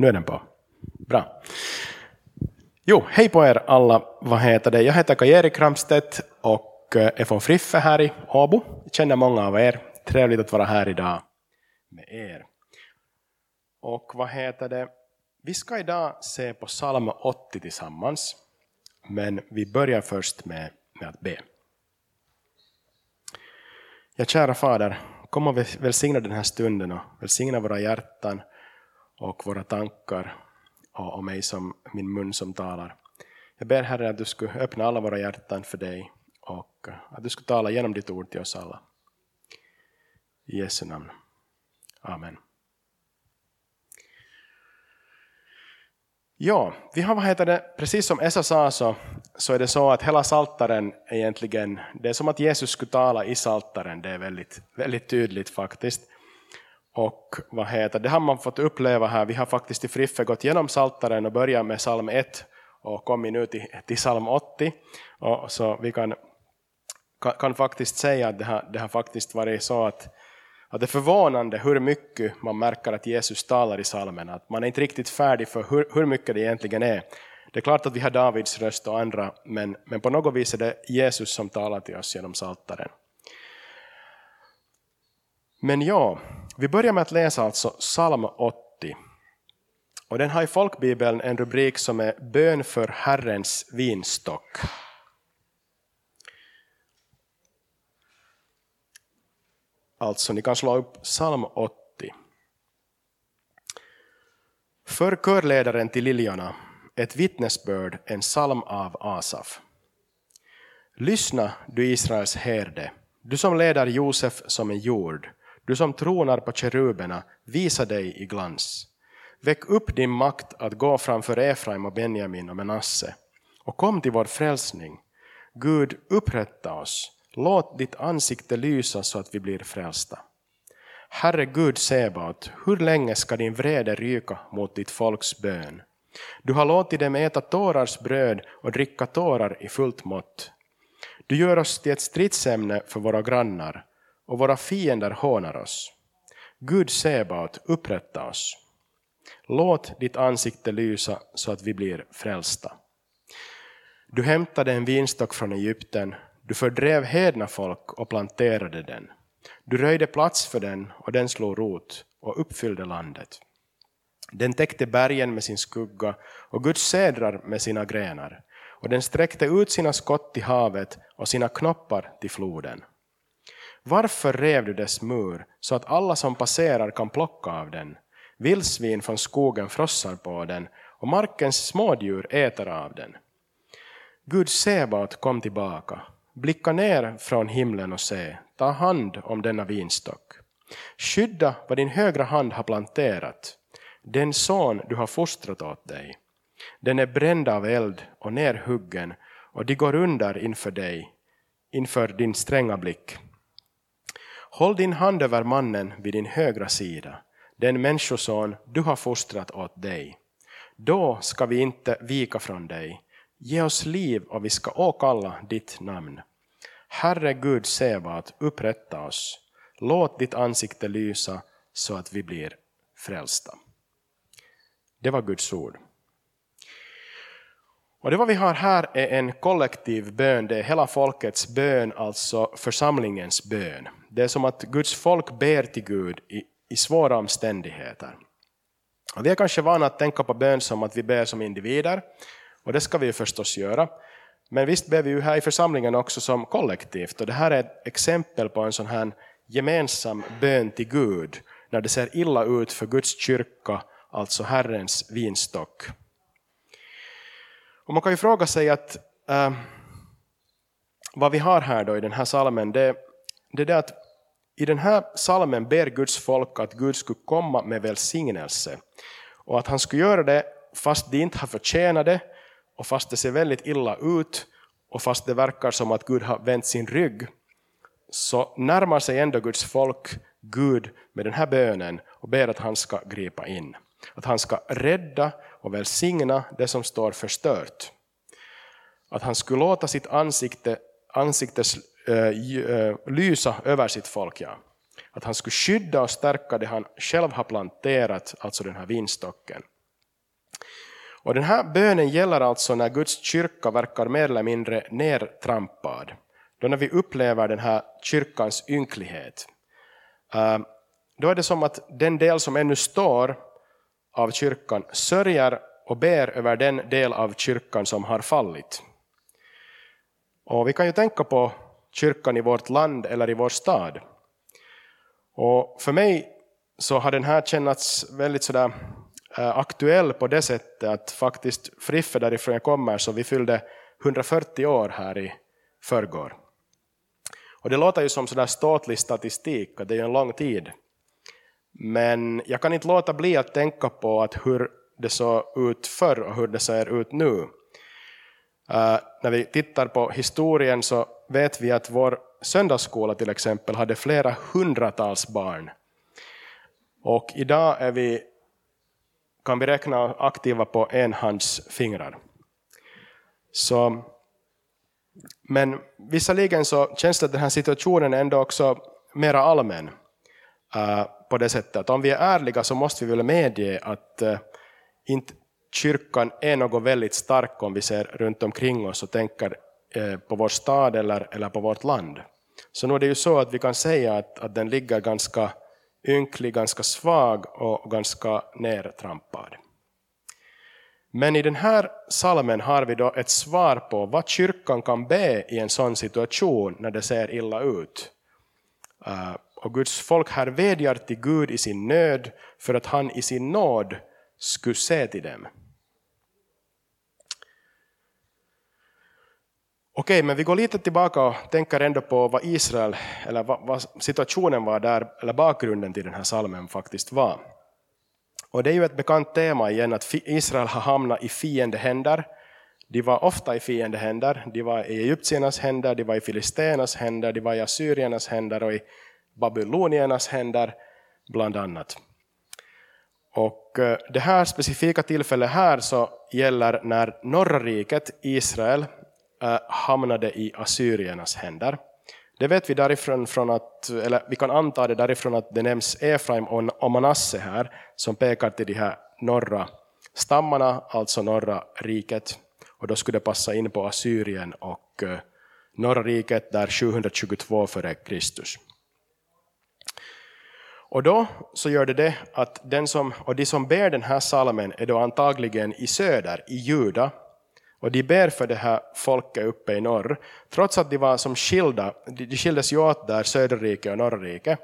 Nu är den på. Bra. Jo, hej på er alla. Vad heter det? Jag heter Kajeri Kramstedt och eh, är från Friffe här i Åbo. Jag känner många av er. Trevligt att vara här idag med er. Och vad heter det? Vi ska idag se på psalm 80 tillsammans. Men vi börjar först med, med att be. Ja, kära Fader, kom och välsigna den här stunden och välsigna våra hjärtan och våra tankar och, och mig som min mun som talar. Jag ber Herre att du skulle öppna alla våra hjärtan för dig och eh, att du skulle tala genom ditt ord till oss alla. I Jesu namn. Amen. Ja, vi har, vad heter det, precis som Esa sa så, så är det så att hela saltaren egentligen, det är som att Jesus skulle tala i saltaren, det är väldigt, väldigt tydligt faktiskt. Och vad heter det har man fått uppleva här, vi har faktiskt i Friffe gått igenom saltaren och börjat med psalm 1 och kommit nu till, till psalm 80. Och så vi kan, kan, kan faktiskt säga att det har, det har faktiskt varit så att att det är förvånande hur mycket man märker att Jesus talar i salmen. Att man är inte riktigt färdig för hur, hur mycket det egentligen är. Det är klart att vi har Davids röst och andra, men, men på något vis är det Jesus som talar till oss genom saltaren. Men ja, vi börjar med att läsa alltså psalm 80. Och den har i folkbibeln en rubrik som är Bön för Herrens vinstock. Alltså, ni kan slå upp psalm 80. För körledaren till liljorna, ett vittnesbörd, en psalm av Asaf. Lyssna, du Israels herde, du som leder Josef som en jord, du som tronar på keruberna, visa dig i glans. Väck upp din makt att gå framför Efraim och Benjamin och Menasse, och kom till vår frälsning. Gud, upprätta oss, Låt ditt ansikte lysa så att vi blir frälsta. Herre Gud Sebaot, hur länge ska din vrede ryka mot ditt folks bön? Du har låtit dem äta tårars bröd och dricka tårar i fullt mått. Du gör oss till ett stridsämne för våra grannar och våra fiender hånar oss. Gud Sebaot, upprätta oss. Låt ditt ansikte lysa så att vi blir frälsta. Du hämtade en vinstock från Egypten du fördrev hedna folk och planterade den. Du röjde plats för den och den slog rot och uppfyllde landet. Den täckte bergen med sin skugga och Guds sädrar med sina grenar och den sträckte ut sina skott till havet och sina knoppar till floden. Varför rev du dess mur så att alla som passerar kan plocka av den? Vildsvin från skogen frossar på den och markens smådjur äter av den. Gud Sebaot kom tillbaka Blicka ner från himlen och se, ta hand om denna vinstock. Skydda vad din högra hand har planterat, den son du har fostrat åt dig. Den är bränd av eld och nerhuggen och de går under inför dig, inför din stränga blick. Håll din hand över mannen vid din högra sida, den människoson du har fostrat åt dig. Då ska vi inte vika från dig, Ge oss liv och vi ska åkalla ditt namn. Herre Gud att upprätta oss. Låt ditt ansikte lysa så att vi blir frälsta. Det var Guds ord. Och det vad vi har här är en kollektiv bön, det är hela folkets bön, alltså församlingens bön. Det är som att Guds folk ber till Gud i, i svåra omständigheter. Och vi är kanske vana att tänka på bön som att vi ber som individer, och det ska vi förstås göra. Men visst ber vi ju här i församlingen också som kollektivt och det här är ett exempel på en sån här gemensam bön till Gud när det ser illa ut för Guds kyrka, alltså Herrens vinstock. Och man kan ju fråga sig att äh, vad vi har här då i den här salmen, det, det är det att i den här salmen ber Guds folk att Gud skulle komma med välsignelse och att han skulle göra det fast de inte har förtjänat det och fast det ser väldigt illa ut och fast det verkar som att Gud har vänt sin rygg så närmar sig ändå Guds folk Gud med den här bönen och ber att han ska gripa in. Att han ska rädda och välsigna det som står förstört. Att han skulle låta sitt ansikte, ansiktes Eh, eh, lysa över sitt folk. Ja. Att han skulle skydda och stärka det han själv har planterat, alltså den här vinstocken. Och den här bönen gäller alltså när Guds kyrka verkar mer eller mindre nertrampad. Då när vi upplever den här kyrkans ynklighet. Eh, då är det som att den del som ännu står av kyrkan sörjer och ber över den del av kyrkan som har fallit. Och vi kan ju tänka på kyrkan i vårt land eller i vår stad. Och för mig så har den här kännats väldigt sådär eh, aktuell på det sättet att faktiskt Friffe därifrån jag kommer så vi fyllde 140 år här i förrgår. Och det låter ju som sådär ståtlig statistik, och det är en lång tid. Men jag kan inte låta bli att tänka på att hur det såg ut förr och hur det ser ut nu. Uh, när vi tittar på historien så vet vi att vår söndagsskola till exempel hade flera hundratals barn. Och idag är vi, kan vi räkna aktiva på en hands fingrar. Så, men visserligen så känns det att den här situationen ändå också mera allmän. Uh, på det sättet att om vi är ärliga så måste vi väl medge att uh, inte kyrkan är något väldigt starkt om vi ser runt omkring oss och tänker Eh, på vår stad eller, eller på vårt land. Så nu är det ju så att vi kan säga att, att den ligger ganska ynklig, ganska svag och ganska nertrampad. Men i den här salmen har vi då ett svar på vad kyrkan kan be i en sån situation när det ser illa ut. Eh, och Guds folk här vädjar till Gud i sin nöd för att han i sin nåd skulle se till dem. Okej, men vi går lite tillbaka och tänker ändå på vad Israel, eller vad, vad, situationen var där, eller bakgrunden till den här salmen faktiskt var. Och det är ju ett bekant tema igen att Israel har hamnat i fiendehänder. De var ofta i fiendehänder, de var i egyptiernas händer, de var i filisternas händer, de var i assyriernas händer och i babyloniernas händer, bland annat. Och eh, det här specifika tillfället här så gäller när norra riket, Israel, Eh, hamnade i assyriernas händer. Det vet vi därifrån från att, eller vi kan anta det därifrån att det nämns Efraim och Manasse här, som pekar till de här norra stammarna, alltså norra riket. Och då skulle det passa in på Assyrien och eh, norra riket där 722 f.Kr. Och då så gör det det att den som, och de som ber den här salmen är då antagligen i söder, i Juda, och de ber för det här folket uppe i norr, trots att de var som skilda, de skildes ju åt där, söderrike och norrrike,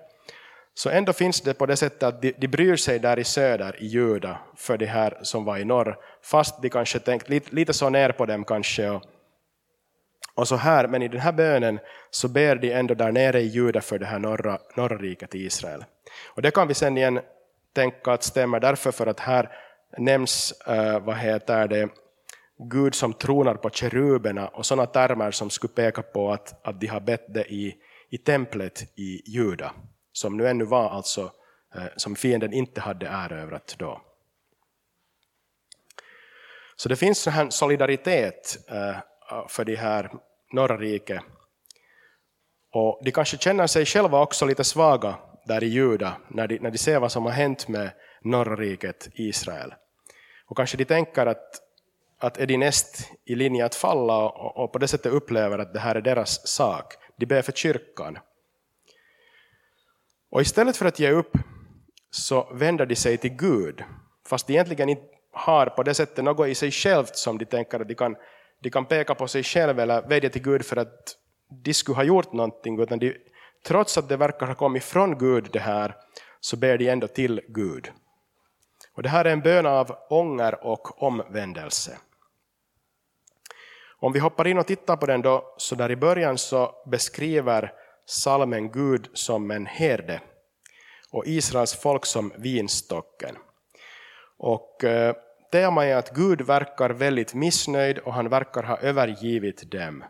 så ändå finns det på det sättet att de, de bryr sig där i söder, i Juda, för det här som var i norr, fast de kanske tänkt lite, lite så ner på dem kanske, och, och så här, men i den här bönen så ber de ändå där nere i Juda för det här norra, norra riket i Israel. Och det kan vi sen igen tänka att stämmer. Därför för att här nämns, uh, vad heter det, Gud som tronar på keruberna och sådana termer som skulle peka på att, att de har bett det i, i templet i Juda, som nu ännu var alltså, eh, som fienden inte hade erövrat då. Så det finns en solidaritet eh, för de här norra riket. Och de kanske känner sig själva också lite svaga där i Juda när de, när de ser vad som har hänt med norra riket Israel. Och kanske de tänker att, att är de näst i linje att falla och, och på det sättet upplever att det här är deras sak. De ber för kyrkan. Och istället för att ge upp så vänder de sig till Gud, fast de egentligen inte har på det sättet något i sig självt som de tänker att de kan, de kan peka på sig själva eller vädja till Gud för att de skulle ha gjort någonting, utan de trots att det verkar ha kommit från Gud det här, så ber de ändå till Gud. Och det här är en bön av ånger och omvändelse. Om vi hoppar in och tittar på den då, så där i början så beskriver salmen Gud som en herde och Israels folk som vinstocken. Och eh, temat är att Gud verkar väldigt missnöjd och han verkar ha övergivit dem.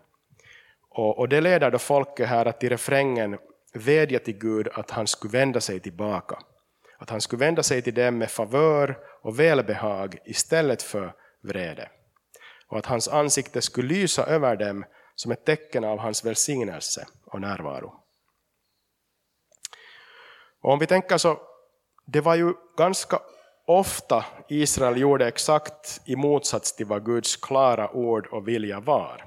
Och, och det leder då folket här att i refrängen vädja till Gud att han skulle vända sig tillbaka. Att han skulle vända sig till dem med favör och välbehag istället för vrede. Och att hans ansikte skulle lysa över dem som ett tecken av hans välsignelse och närvaro. Och om vi tänker så, det var ju ganska ofta Israel gjorde exakt i motsats till vad Guds klara ord och vilja var.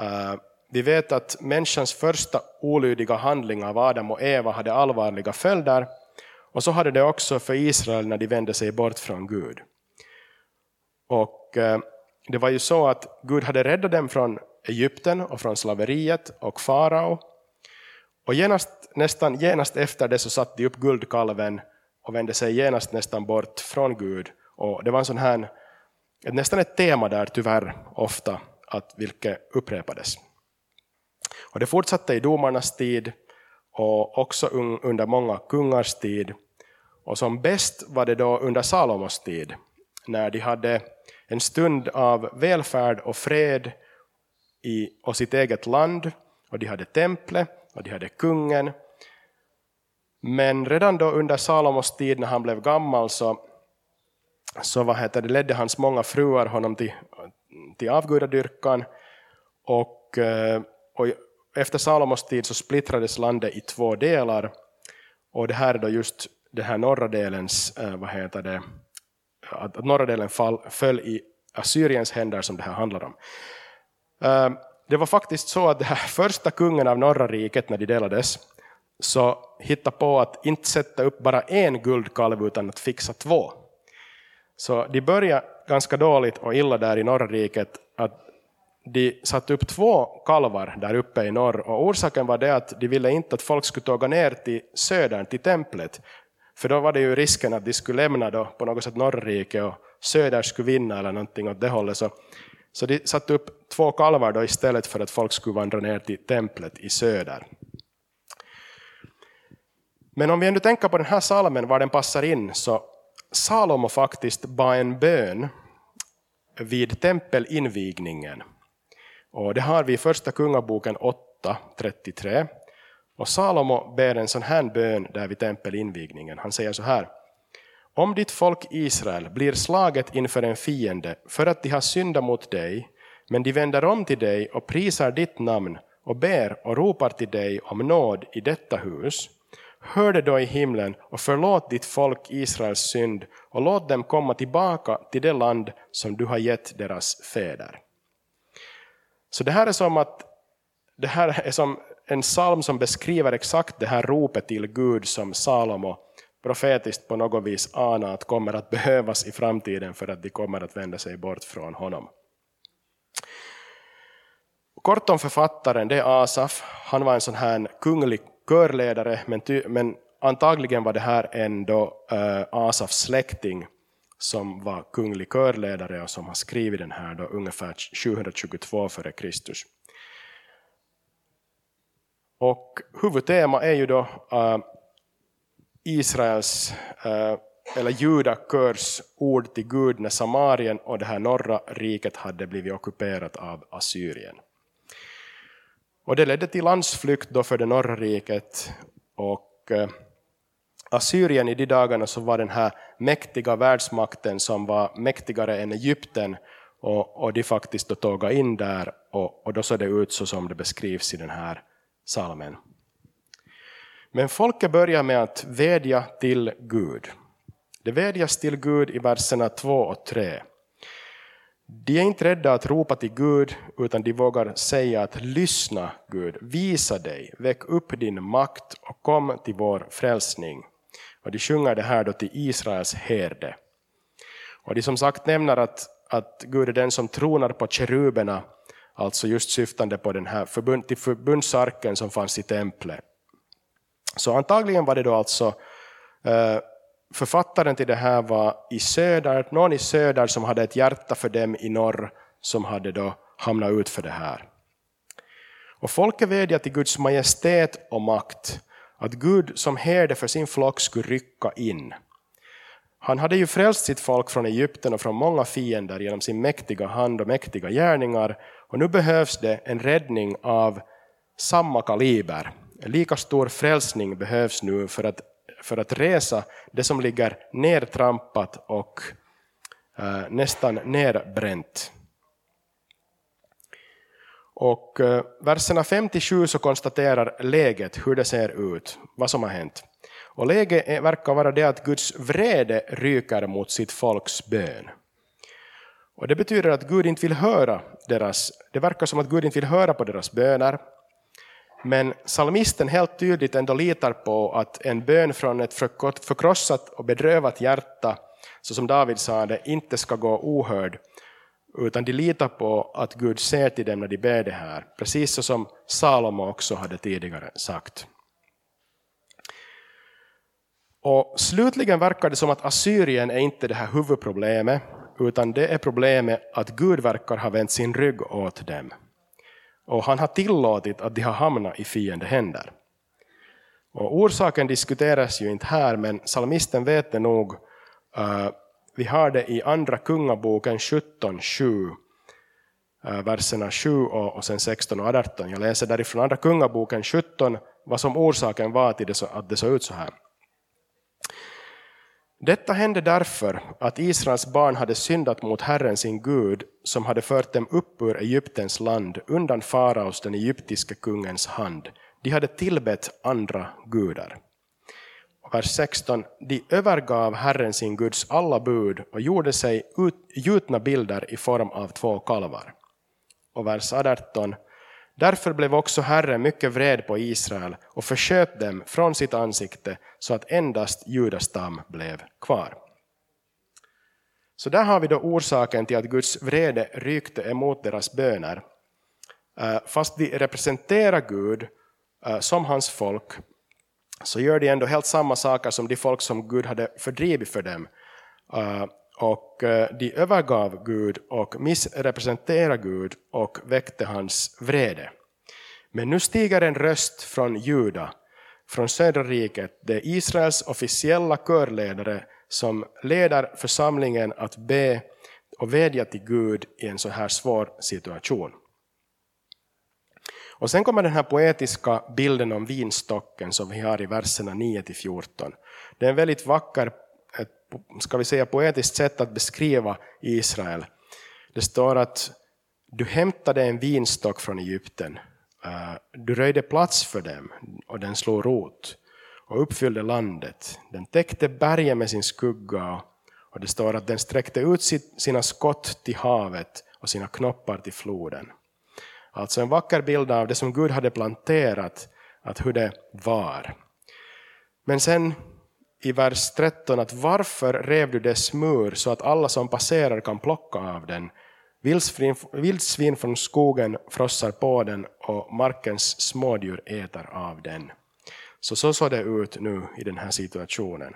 Eh, vi vet att människans första olydiga handling av Adam och Eva hade allvarliga följder, och så hade det också för Israel när de vände sig bort från Gud. Och eh, det var ju så att Gud hade räddat dem från Egypten och från slaveriet och farao. Och genast, nästan genast efter det så satte de upp guldkalven och vände sig genast nästan bort från Gud. Och det var en sån här, nästan ett tema där tyvärr ofta, att vilket upprepades. Och det fortsatte i domarnas tid och också under många kungars tid. Och som bäst var det då under Salomos tid, när de hade en stund av välfärd och fred i och sitt eget land, och de hade templet, och de hade kungen, men redan då under Salomos tid när han blev gammal så, så vad heter det, ledde hans många fruar honom till, till avgudadyrkan. Och, eh, och efter Salomos tid så splittrades landet i två delar. Och det här är då just den här norra delens, eh, vad heter det, att norra delen fall, föll i Assyriens händer som det här handlar om. Eh, det var faktiskt så att det här första kungen av norra riket när de delades så hittade på att inte sätta upp bara en guldkalv utan att fixa två. Så de började ganska dåligt och illa där i norra riket att de satte upp två kalvar där uppe i norr och orsaken var det att de ville inte att folk skulle tåga ner till södern, till templet. För då var det ju risken att de skulle lämna då på något sätt norrriket och söder skulle vinna eller någonting åt det hållet. Så, så de satte upp två kalvar då istället för att folk skulle vandra ner till templet i söder. Men om vi ändå tänker på den här salmen, var den passar in, så Salomo faktiskt bad en bön vid tempelinvigningen. Och det har vi i första kungaboken 8.33. Och Salomo ber en sån här bön där vid tempelinvigningen. Han säger så här. Om ditt folk Israel blir slaget inför en fiende för att de har syndat mot dig, men de vänder om till dig och prisar ditt namn och ber och ropar till dig om nåd i detta hus, Hör det då i himlen och förlåt ditt folk Israels synd och låt dem komma tillbaka till det land som du har gett deras fäder. Så det här är som att det här är som en psalm som beskriver exakt det här ropet till Gud som Salomo profetiskt på något vis anar att kommer att behövas i framtiden för att de kommer att vända sig bort från honom. Kort om författaren, det är Asaf. Han var en sån här kunglig körledare, men, ty, men antagligen var det här ändå uh, Asafs släkting som var kunglig körledare och som har skrivit den här då ungefär 722 f.Kr. Och huvudtema är ju då äh, Israels äh, eller judakörs ord till Gud när Samarien och det här norra riket hade blivit ockuperat av Assyrien. Och det ledde till landsflykt då för det norra riket. Och äh, Assyrien i de dagarna så var den här mäktiga världsmakten som var mäktigare än Egypten och, och de faktiskt då tågade in där och, och då såg det ut så som det beskrivs i den här salmen. Men folket börjar med att vädja till Gud. Det vädjas till Gud i verserna 2 och 3. De är inte rädda att ropa till Gud, utan de vågar säga att lyssna Gud, visa dig, väck upp din makt och kom till vår frälsning. Och de sjunger det här då till Israels herde. Och de som sagt nämner att, att Gud är den som tronar på keruberna, alltså just syftande på den här förbund, till förbundsarken som fanns i templet. Så antagligen var det då alltså eh, författaren till det här var i söder, någon i söder som hade ett hjärta för dem i norr som hade då hamnat ut för det här. Och folket vädjar till Guds majestät och makt, att Gud som herde för sin flock skulle rycka in. Han hade ju frälst sitt folk från Egypten och från många fiender genom sin mäktiga hand och mäktiga gärningar, och nu behövs det en räddning av samma kaliber. En lika stor frälsning behövs nu för att för att resa det som ligger nertrampat och eh, nästan nerbränt. Och eh, verserna 5-7 så konstaterar läget, hur det ser ut, vad som har hänt. Och läget verkar vara det att Guds vrede ryker mot sitt folks bön. Och det betyder att Gud inte vill höra deras, det verkar som att Gud inte vill höra på deras böner. Men salmisten helt tydligt ändå litar på att en bön från ett förkrossat och bedrövat hjärta, så som David sa det, inte ska gå ohörd. Utan de litar på att Gud ser till dem när de ber det här, precis så som Salomo också hade tidigare sagt. Och slutligen verkar det som att Assyrien är inte det här huvudproblemet, utan det är problemet att Gud verkar ha vänt sin rygg åt dem. Och han har tillåtit att de har hamnat i fiendehänder. Och orsaken diskuteras ju inte här, men psalmisten vet det nog. Eh, vi har det i Andra Kungaboken 17.7, eh, verserna 7 och, sen 16 och 18. Jag läser därifrån Andra Kungaboken 17 vad som orsaken var till att det såg ut så här. Detta hände därför att Israels barn hade syndat mot Herren sin Gud som hade fört dem upp ur Egyptens land undan faraos, den egyptiske kungens hand. De hade tillbett andra gudar. Vers 16. De övergav Herren sin Guds alla bud och gjorde sig gjutna bilder i form av två kalvar. Och vers 18. Därför blev också Herren mycket vred på Israel och försköt dem från sitt ansikte så att endast Judastam blev kvar. Så där har vi då orsaken till att Guds vrede rykte emot deras böner. Eh, fast de representerar Gud eh, som hans folk så gör de ändå helt samma saker som de folk som Gud hade fördrivit för dem. Eh, och eh, de övergav Gud och missrepresenterade Gud och väckte hans vrede. Men nu stiger en röst från Juda, från södra riket, det är Israels officiella körledare som leder församlingen att be och vädja till Gud i en så här svår situation. Och sen kommer den här poetiska bilden om vinstocken som vi har i verserna 9-14. Det är en väldigt vacker ska vi säga, poetiskt sätt att beskriva Israel. Det står att du hämtade en vinstock från Egypten, eh, du röjde plats för dem och den slog rot och uppfyllde landet. Den täckte bergen med sin skugga och det står att den sträckte ut sina skott till havet och sina knoppar till floden. Alltså en vacker bild av det som Gud hade planterat, att hur det var. Men sen i vers 13 att varför rev du dess mur så att alla som passerar kan plocka av den? Vildsvin från skogen frossar på den och markens smådjur äter av den. Så så såg det ut nu i den här situationen.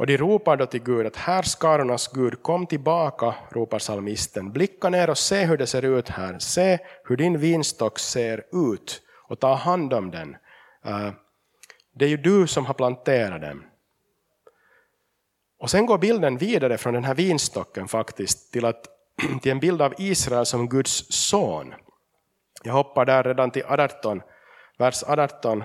Och de ropar då till Gud att här skarornas Gud, kom tillbaka, ropar salmisten. Blicka ner och se hur det ser ut här. Se hur din vinstock ser ut och ta hand om den. Eh, det är ju du som har planterat den. Och sen går bilden vidare från den här vinstocken faktiskt till, att, till en bild av Israel som Guds son. Jag hoppar där redan till 18, vers 18.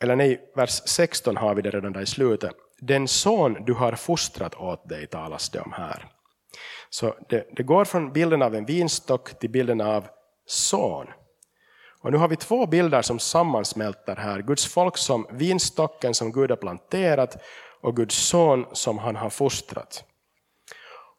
Eller nej, vers 16 har vi det redan där i slutet. Den son du har fostrat åt dig talas det om här. Så det, det går från bilden av en vinstock till bilden av son. Och nu har vi två bilder som sammansmälter här. Guds folk som vinstocken som Gud har planterat och Guds son som han har fostrat.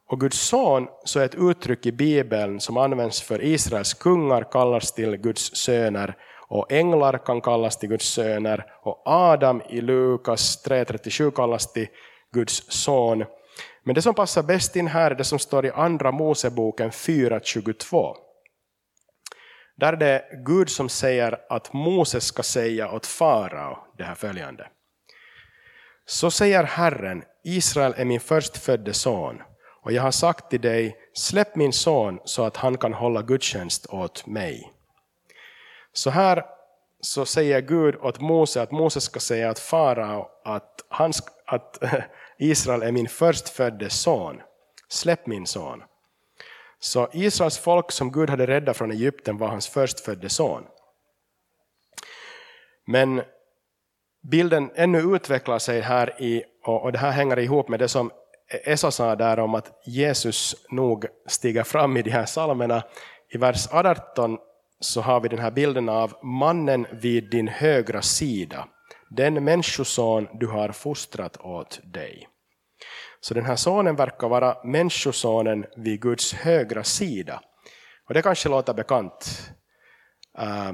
Och Guds son så är ett uttryck i Bibeln som används för Israels kungar kallas till Guds söner och änglar kan kallas till Guds söner och Adam i Lukas 3.37 kallas till Guds son. Men det som passar bäst in här är det som står i Andra Moseboken 4.22. Där är det Gud som säger att Moses ska säga åt farao det här följande. Så säger Herren, Israel är min förstfödde son och jag har sagt till dig, släpp min son så att han kan hålla gudstjänst åt mig. Så här så säger Gud åt Mose att Mose ska säga åt farao att, att Israel är min förstfödde son. Släpp min son. Så Israels folk som Gud hade räddat från Egypten var hans förstfödde son. Men bilden ännu utvecklar sig här i, och det här hänger ihop med det som Esa sa där om att Jesus nog stiger fram i de här psalmerna. I vers 18 så har vi den här bilden av mannen vid din högra sida, den människoson du har fostrat åt dig. Så den här sonen verkar vara människosonen vid Guds högra sida. Och det kanske låter bekant. Uh,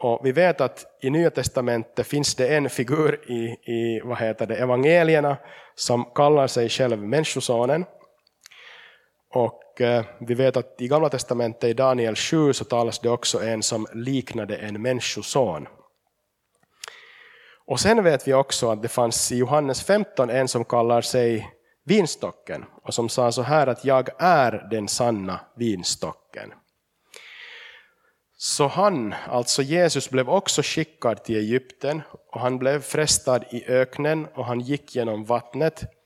och vi vet att i Nya Testamentet finns det en figur i, i vad heter det, evangelierna som kallar sig själv Människosonen. Och Eh, vi vet att i Gamla Testamentet, i Daniel 7, så talas det också en som liknade en människoson. Och sen vet vi också att det fanns i Johannes 15 en som kallar sig vinstocken och som sa så här att jag är den sanna vinstocken. Så han, alltså Jesus, blev också skickad till Egypten och han blev frestad i öknen och han gick genom vattnet.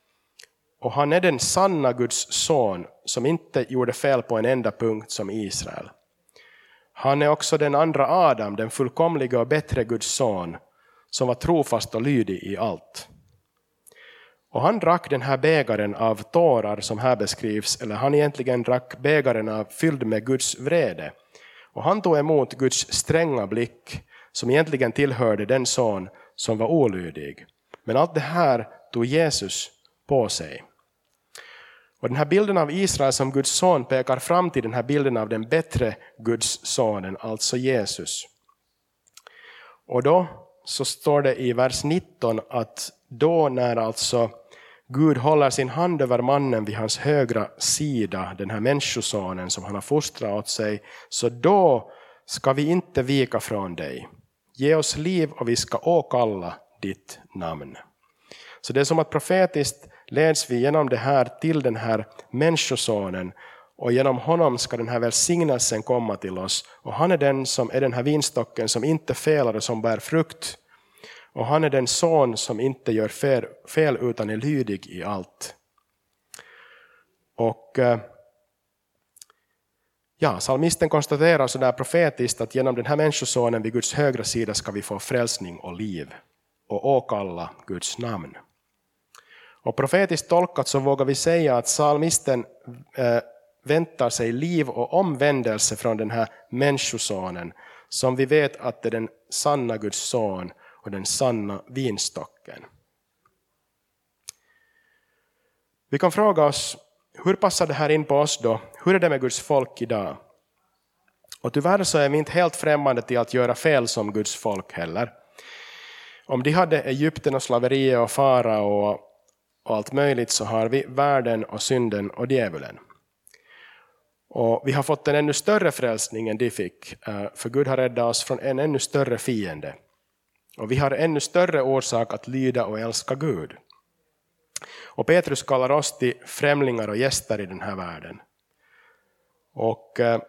Och han är den sanna Guds son som inte gjorde fel på en enda punkt som Israel. Han är också den andra Adam, den fullkomliga och bättre Guds son som var trofast och lydig i allt. Och han drack den här bägaren av tårar som här beskrivs, eller han egentligen drack bägaren av, fylld med Guds vrede. Och han tog emot Guds stränga blick som egentligen tillhörde den son som var olydig. Men allt det här tog Jesus på sig. Och den här bilden av Israel som Guds son pekar fram till den här bilden av den bättre Guds sonen, alltså Jesus. Och då så står det i vers 19 att då när alltså Gud håller sin hand över mannen vid hans högra sida, den här människosonen som han har fostrat åt sig, så då ska vi inte vika från dig. Ge oss liv och vi ska åkalla ditt namn. Så det är som att profetiskt leds vi genom det här till den här människosonen och genom honom ska den här välsignelsen komma till oss. Och han är den som är den här vinstocken som inte felar och som bär frukt. Och han är den son som inte gör fel, utan är lydig i allt. Och eh, ja, Salmisten konstaterar sådär profetiskt att genom den här människosonen vid Guds högra sida ska vi få frälsning och liv och åkalla Guds namn. Och profetiskt tolkat så vågar vi säga att salmisten eh, väntar sig liv och omvändelse från den här människosonen, som vi vet att det är den sanna Guds son och den sanna vinstocken. Vi kan fråga oss, hur passar det här in på oss då? Hur är det med Guds folk idag? Och tyvärr så är vi inte helt främmande till att göra fel som Guds folk heller. Om de hade Egypten och slaveriet och fara och, och allt möjligt så har vi världen och synden och djävulen. Och vi har fått en ännu större frälsning än de fick, eh, för Gud har räddat oss från en ännu större fiende. Och vi har ännu större orsak att lyda och älska Gud. Och Petrus kallar oss till främlingar och gäster i den här världen. Och eh,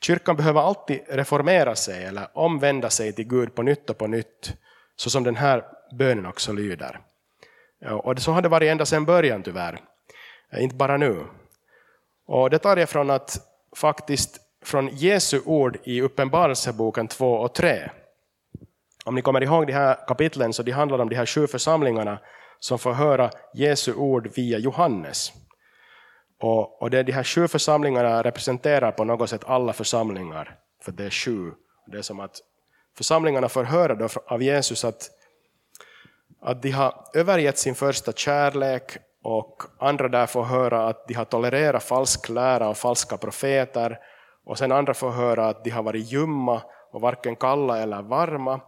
kyrkan behöver alltid reformera sig eller omvända sig till Gud på nytt och på nytt, så som den här bönen också lyder. Och så har det varit ända sedan början tyvärr, eh, inte bara nu. Och det tar jag från att faktiskt från Jesu ord i Uppenbarelseboken 2 och 3. Om ni kommer ihåg de här kapitlen så de handlar om de här sju församlingarna som får höra Jesu ord via Johannes. Och, och det de här sju församlingarna representerar på något sätt alla församlingar, för det är sju. Det är som att församlingarna får höra då av Jesus att, att de har övergett sin första kärlek och andra där får höra att de har tolererat falsk lära och falska profeter och sen andra får höra att de har varit ljumma och varken kalla eller varma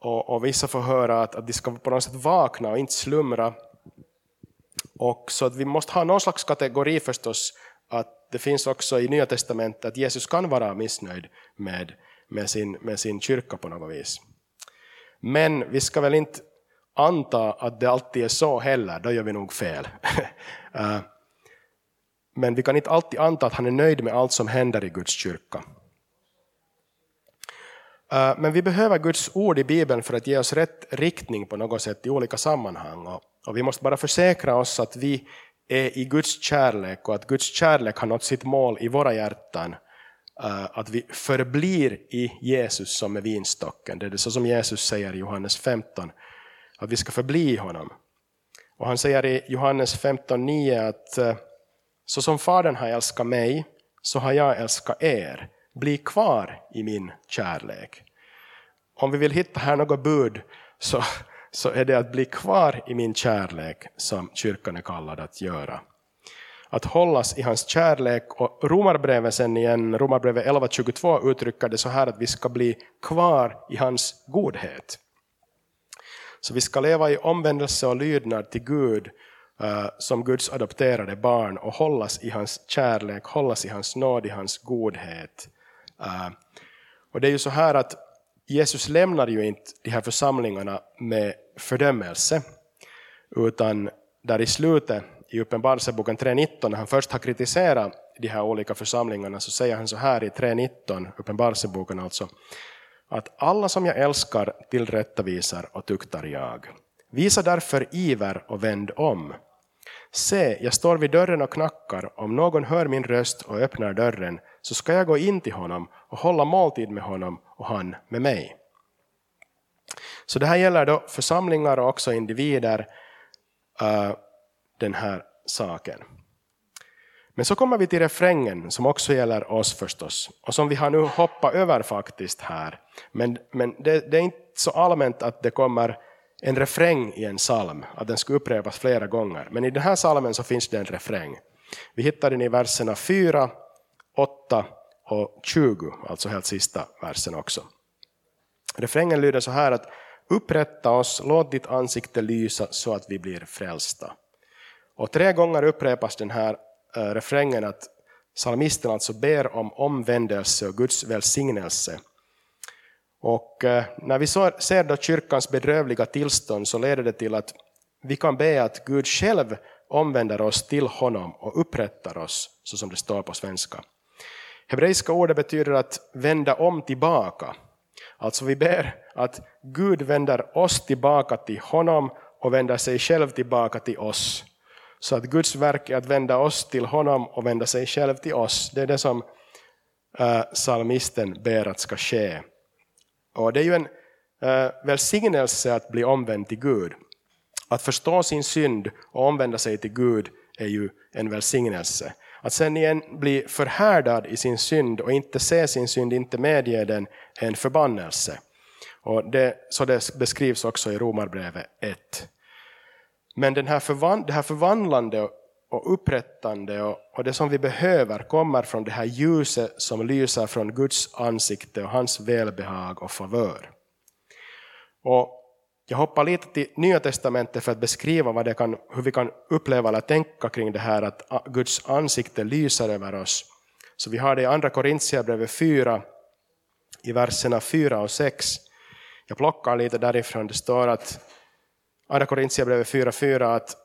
och, och, vissa får höra att, att de ska på något sätt vakna och inte slumra. Och så att vi måste ha någon slags kategori förstås, att det finns också i Nya Testamentet att Jesus kan vara missnöjd med, med, sin, med sin kyrka på något vis. Men vi ska väl inte anta att det alltid är så heller, då gör vi nog fel. Eh, men vi kan inte alltid anta att han är nöjd med allt som händer i Guds kyrka. Eh, men vi behöver Guds ord i Bibeln för att ge oss rätt riktning på något sätt i olika sammanhang. Och vi måste bara försäkra oss att vi är i Guds kärlek och att Guds kärlek har nått sitt mål i våra hjärtan. Eh, att vi förblir i Jesus som är vinstocken. Det är det så som Jesus säger i Johannes 15. Att vi ska förbli i honom. Och han säger i Johannes 15.9 att eh, så som Fadern har älskat mig så har jag älskat er. bli kvar i min kärlek. Om vi vill hitta här något bud så, så är det att bli kvar i min kärlek som kyrkan är kallad att göra. Att hållas i hans kärlek och Romarbrevet sen igen, Romarbrevet 11.22 uttrycker det så här att vi ska bli kvar i hans godhet. Så vi ska leva i omvändelse och lydnad till Gud uh, som Guds adopterade barn och hållas i hans kärlek, hållas i hans nåd, i hans godhet. Uh, och det är ju så här att Jesus lämnar ju inte de här församlingarna med fördömelse, utan där i slutet i Uppenbarelseboken 3.19, när han först har kritiserat de här olika församlingarna, så säger han så här i 3.19, Uppenbarelseboken alltså, att alla som jag älskar tillrättavisar och tuktar jag. Visa därför iver och vänd om. Se, jag står vid dörren och knackar, om någon hör min röst och öppnar dörren, så ska jag gå in till honom och hålla måltid med honom och han med mig. Så det här gäller då församlingar och också individer, uh, den här saken. Men så kommer vi till refrängen som också gäller oss förstås, och som vi har nu hoppat över faktiskt här. Men, men det, det är inte så allmänt att det kommer en refräng i en psalm, att den ska upprepas flera gånger. Men i den här psalmen så finns det en refräng. Vi hittar den i verserna 4, 8 och 20, alltså helt sista versen också. Refrängen lyder så här att upprätta oss, låt ditt ansikte lysa så att vi blir frälsta. Och tre gånger upprepas den här Eh, refrängen att psalmisten alltså ber om omvändelse och Guds välsignelse. Och eh, när vi ser då kyrkans bedrövliga tillstånd så leder det till att vi kan be att Gud själv omvänder oss till honom och upprättar oss, så som det står på svenska. Hebreiska ordet betyder att vända om tillbaka. Alltså vi ber att Gud vänder oss tillbaka till honom och vänder sig själv tillbaka till oss. Så att Guds verk är att vända oss till honom och vända sig själv till oss. Det är det som äh, psalmisten ber att ska ske. Och det är ju en eh, välsignelse att bli omvänd till Gud. Att förstå sin synd och omvända sig till Gud är ju en välsignelse. Att sen igen bli förhärdad i sin synd och inte se sin synd, inte medge den, är en förbannelse. Och det, så det beskrivs också i Romarbrevet 1. Men den här förvan, det här förvandlande och upprättande och, och, det som vi behöver kommer från det här ljuset som lyser från Guds ansikte och hans välbehag och favör. Och jag hoppar lite till Nya Testamentet för att beskriva vad det kan, hur vi kan uppleva eller tänka kring det här att Guds ansikte lyser över oss. Så vi har det i Andra Korintierbrevet 4, i verserna 4 och 6. Jag plockar lite därifrån, det står att Andra Korintierbrevet 4.4 att,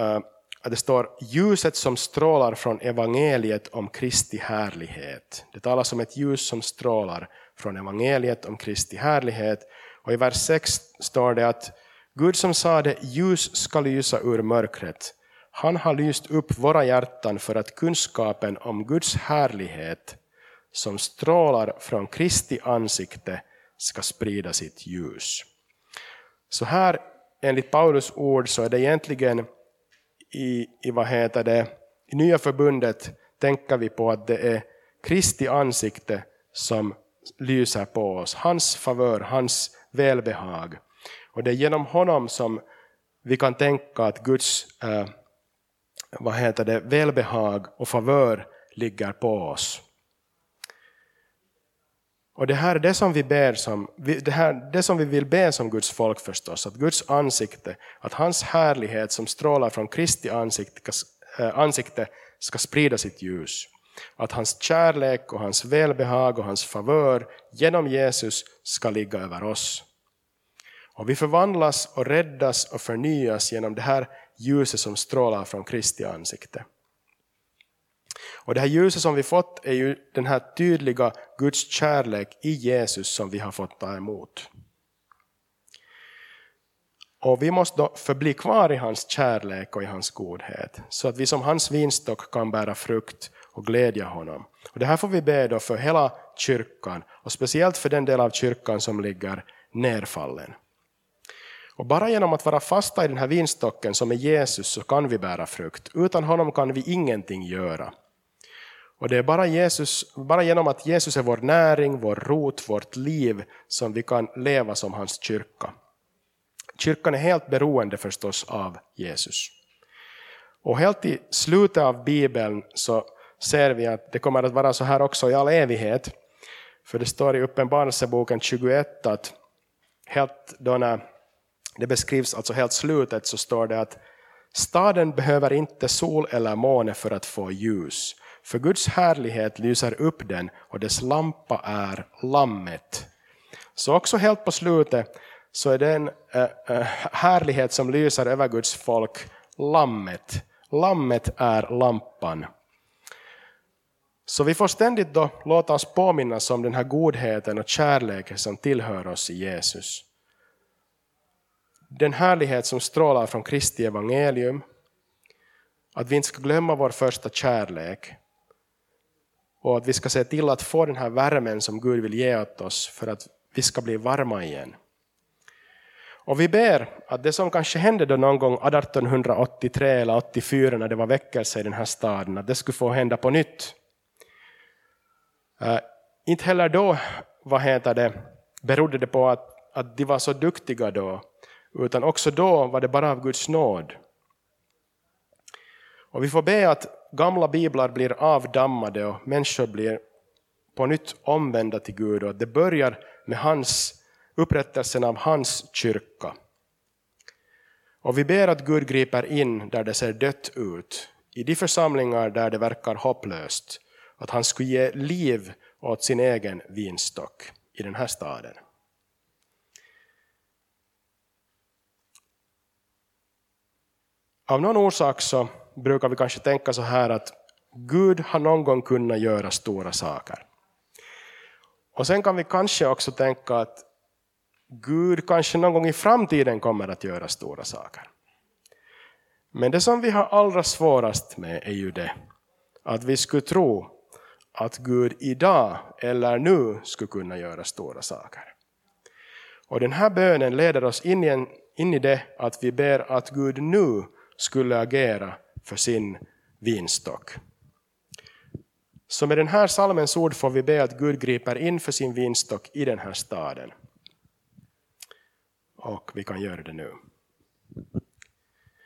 uh, att det står ljuset som strålar från evangeliet om Kristi härlighet. Det talas om ett ljus som strålar från evangeliet om Kristi härlighet. Och i vers 6 står det att Gud som sade ljus ska lysa ur mörkret. Han har lyst upp våra hjärtan för att kunskapen om Guds härlighet som strålar från Kristi ansikte ska sprida sitt ljus. Så här enligt Paulus ord så är det egentligen i, i, vad heter det, i nya förbundet tänker vi på att det är Kristi ansikte som lyser på oss, hans favör, hans välbehag. Och det är genom honom som vi kan tänka att Guds eh, vad heter det, välbehag och favör ligger på oss. Och det här är det som vi ber som, det, här, det som vi vill be som Guds folk förstås, att Guds ansikte, att hans härlighet som strålar från Kristi ansikte, eh, ansikte ska sprida sitt ljus. Att hans kärlek och hans välbehag och hans favör genom Jesus ska ligga över oss. Och vi förvandlas och räddas och förnyas genom det här ljuset som strålar från Kristi ansikte. Och det här ljuset som vi fått är ju den här tydliga Guds kärlek i Jesus som vi har fått ta emot. Och vi måste då förbli kvar i hans kärlek och i hans godhet, så att vi som hans vinstock kan bära frukt och glädja honom. Och det här får vi be då för hela kyrkan, och speciellt för den del av kyrkan som ligger nerfallen. Och bara genom att vara fasta i den här vinstocken som är Jesus så kan vi bära frukt. Utan honom kan vi ingenting göra. Och det är bara, Jesus, bara genom att Jesus är vår näring, vår rot, vårt liv som vi kan leva som hans kyrka. Kyrkan är helt beroende förstås av Jesus. Och helt i slutet av Bibeln så ser vi att det kommer att vara så här också i all evighet. För det står i Uppenbarelseboken 21 att helt då när det beskrivs alltså helt slutet så står det att staden behöver inte sol eller måne för att få ljus. För Guds härlighet lyser upp den och dess lampa är lammet. Så också helt på slutet så är den eh, eh, härlighet som lyser över Guds folk, lammet. Lammet är lampan. Så vi får ständigt då låta oss påminnas om den här godheten och kärleken som tillhör oss i Jesus. Den härlighet som strålar från Kristi evangelium. Att vi inte ska glömma vår första kärlek. Och att vi ska se till att få den här värmen som Gud vill ge åt oss för att vi ska bli varma igen. Och vi ber att det som kanske hände då någon gång 1883 eller 84 när det var väckelse i den här staden, att det skulle få hända på nytt. Äh, inte heller då vad heter det, berodde det på att, att de var så duktiga då, utan också då var det bara av Guds nåd. Och vi får be att gamla biblar blir avdammade och människor blir på nytt omvända till Gud och att det börjar med hans, upprättelsen av hans kyrka. Och vi ber att Gud griper in där det ser dött ut, i de församlingar där det verkar hopplöst, att han skulle ge liv åt sin egen vinstock i den här staden. Av någon orsak så brukar vi kanske tänka så här att Gud har någon gång kunnat göra stora saker. Och sen kan vi kanske också tänka att Gud kanske någon gång i framtiden kommer att göra stora saker. Men det som vi har allra svårast med är ju det att vi skulle tro att Gud idag eller nu skulle kunna göra stora saker. Och den här bönen leder oss in i, en, in i det att vi ber att Gud nu skulle agera för sin vinstock. Så med den här salmens ord får vi be att Gud griper in för sin vinstock i den här staden. Och vi kan göra det nu.